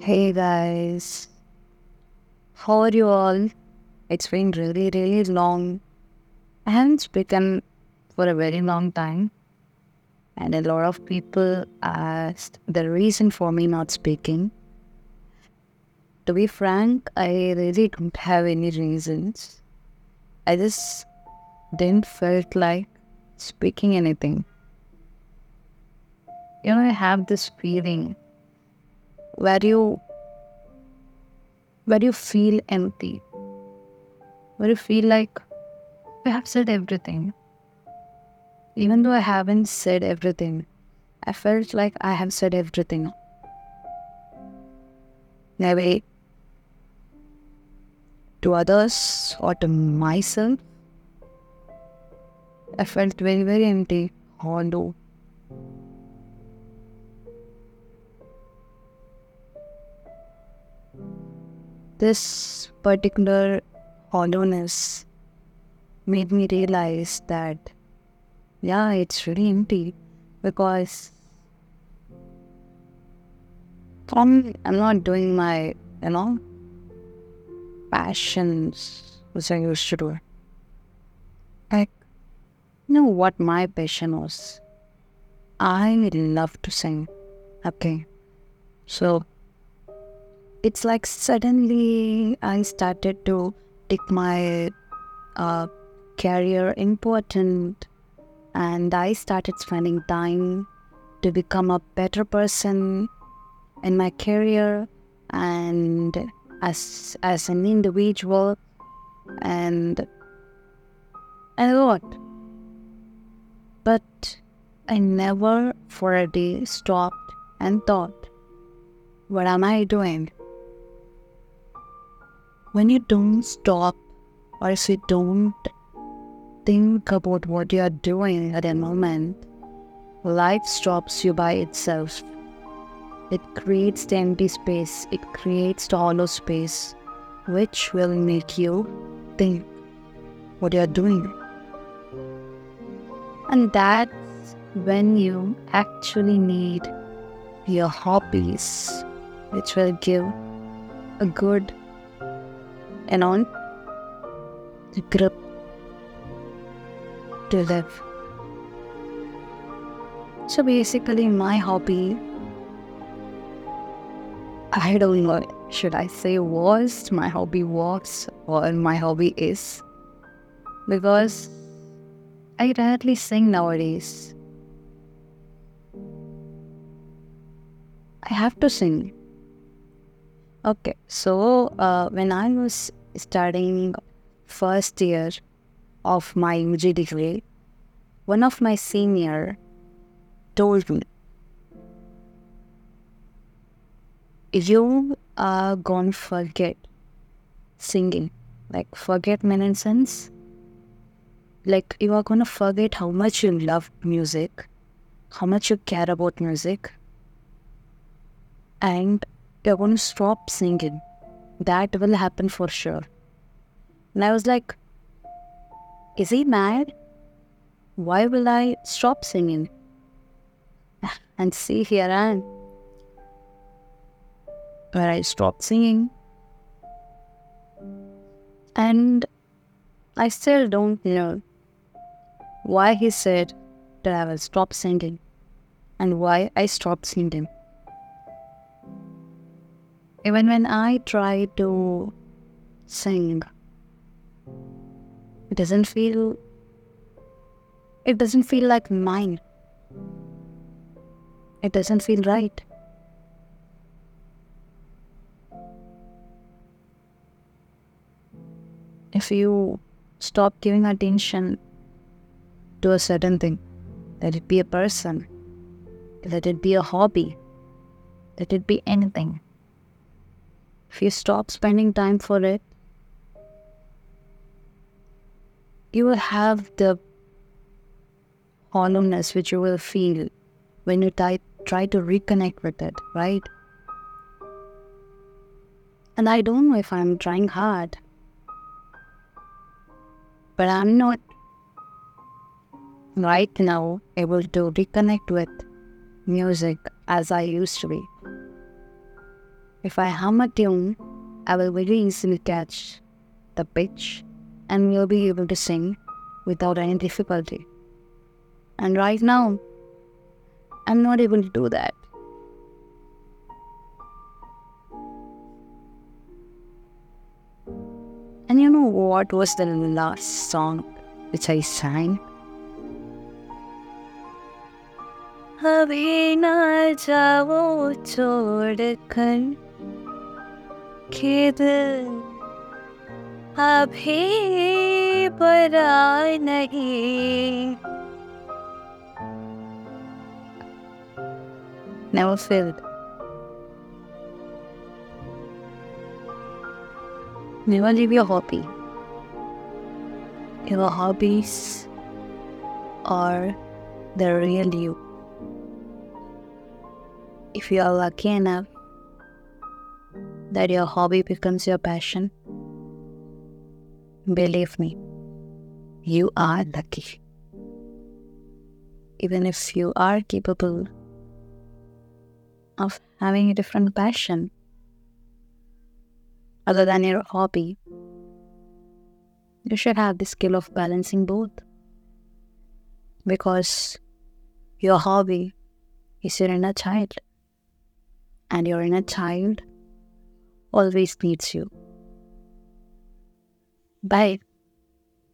Hey guys, how are you all? It's been really, really long. I haven't spoken for a very long time, and a lot of people asked the reason for me not speaking. To be frank, I really don't have any reasons. I just didn't felt like speaking anything. You know, I have this feeling where you where you feel empty, where you feel like I have said everything. Even though I haven't said everything, I felt like I have said everything. Maybe to others or to myself, I felt very, very empty, hollow. This particular hollowness made me realize that, yeah, it's really empty because I'm, I'm not doing my, you know, passions which I used to do. Like, you know what my passion was? I love to sing. Okay. So it's like suddenly I started to take my uh, career important and I started spending time to become a better person in my career and as as an individual and and a lot. But I never for a day stopped and thought, what am I doing? When you don't stop or if you don't think about what you are doing at a moment, life stops you by itself. It creates the empty space, it creates the hollow space, which will make you think what you are doing. And that's when you actually need your hobbies, which will give a good and on the grip to live. So basically, my hobby, I don't know, should I say was my hobby was or my hobby is because I rarely sing nowadays. I have to sing. Okay, so uh, when I was studying first year of my UG degree, one of my senior told me, "You are gonna forget singing, like forget sense. Like you are gonna forget how much you love music, how much you care about music, and you're going to stop singing. That will happen for sure. And I was like, Is he mad? Why will I stop singing? And see, here I am. Where I stopped singing. And I still don't know why he said that I will stop singing and why I stopped singing even when I try to sing, it doesn't feel it doesn't feel like mine. It doesn't feel right. If you stop giving attention to a certain thing, let it be a person, let it be a hobby, let it be anything if you stop spending time for it, you will have the hollowness which you will feel when you try, try to reconnect with it, right? And I don't know if I'm trying hard, but I'm not right now able to reconnect with music as I used to be. If I hum a tune, I will very easily catch the pitch and will be able to sing without any difficulty. And right now, I'm not able to do that. And you know what was the last song which I sang? अभी ना जाओ छोड़ कर खेद अभी बड़ा नहीं Never failed. Never leave your hobby. Your hobbies are the real you. If you are lucky enough that your hobby becomes your passion, believe me, you are lucky. Even if you are capable of having a different passion other than your hobby, you should have the skill of balancing both. Because your hobby is your inner child, and your inner child always needs you. Bye.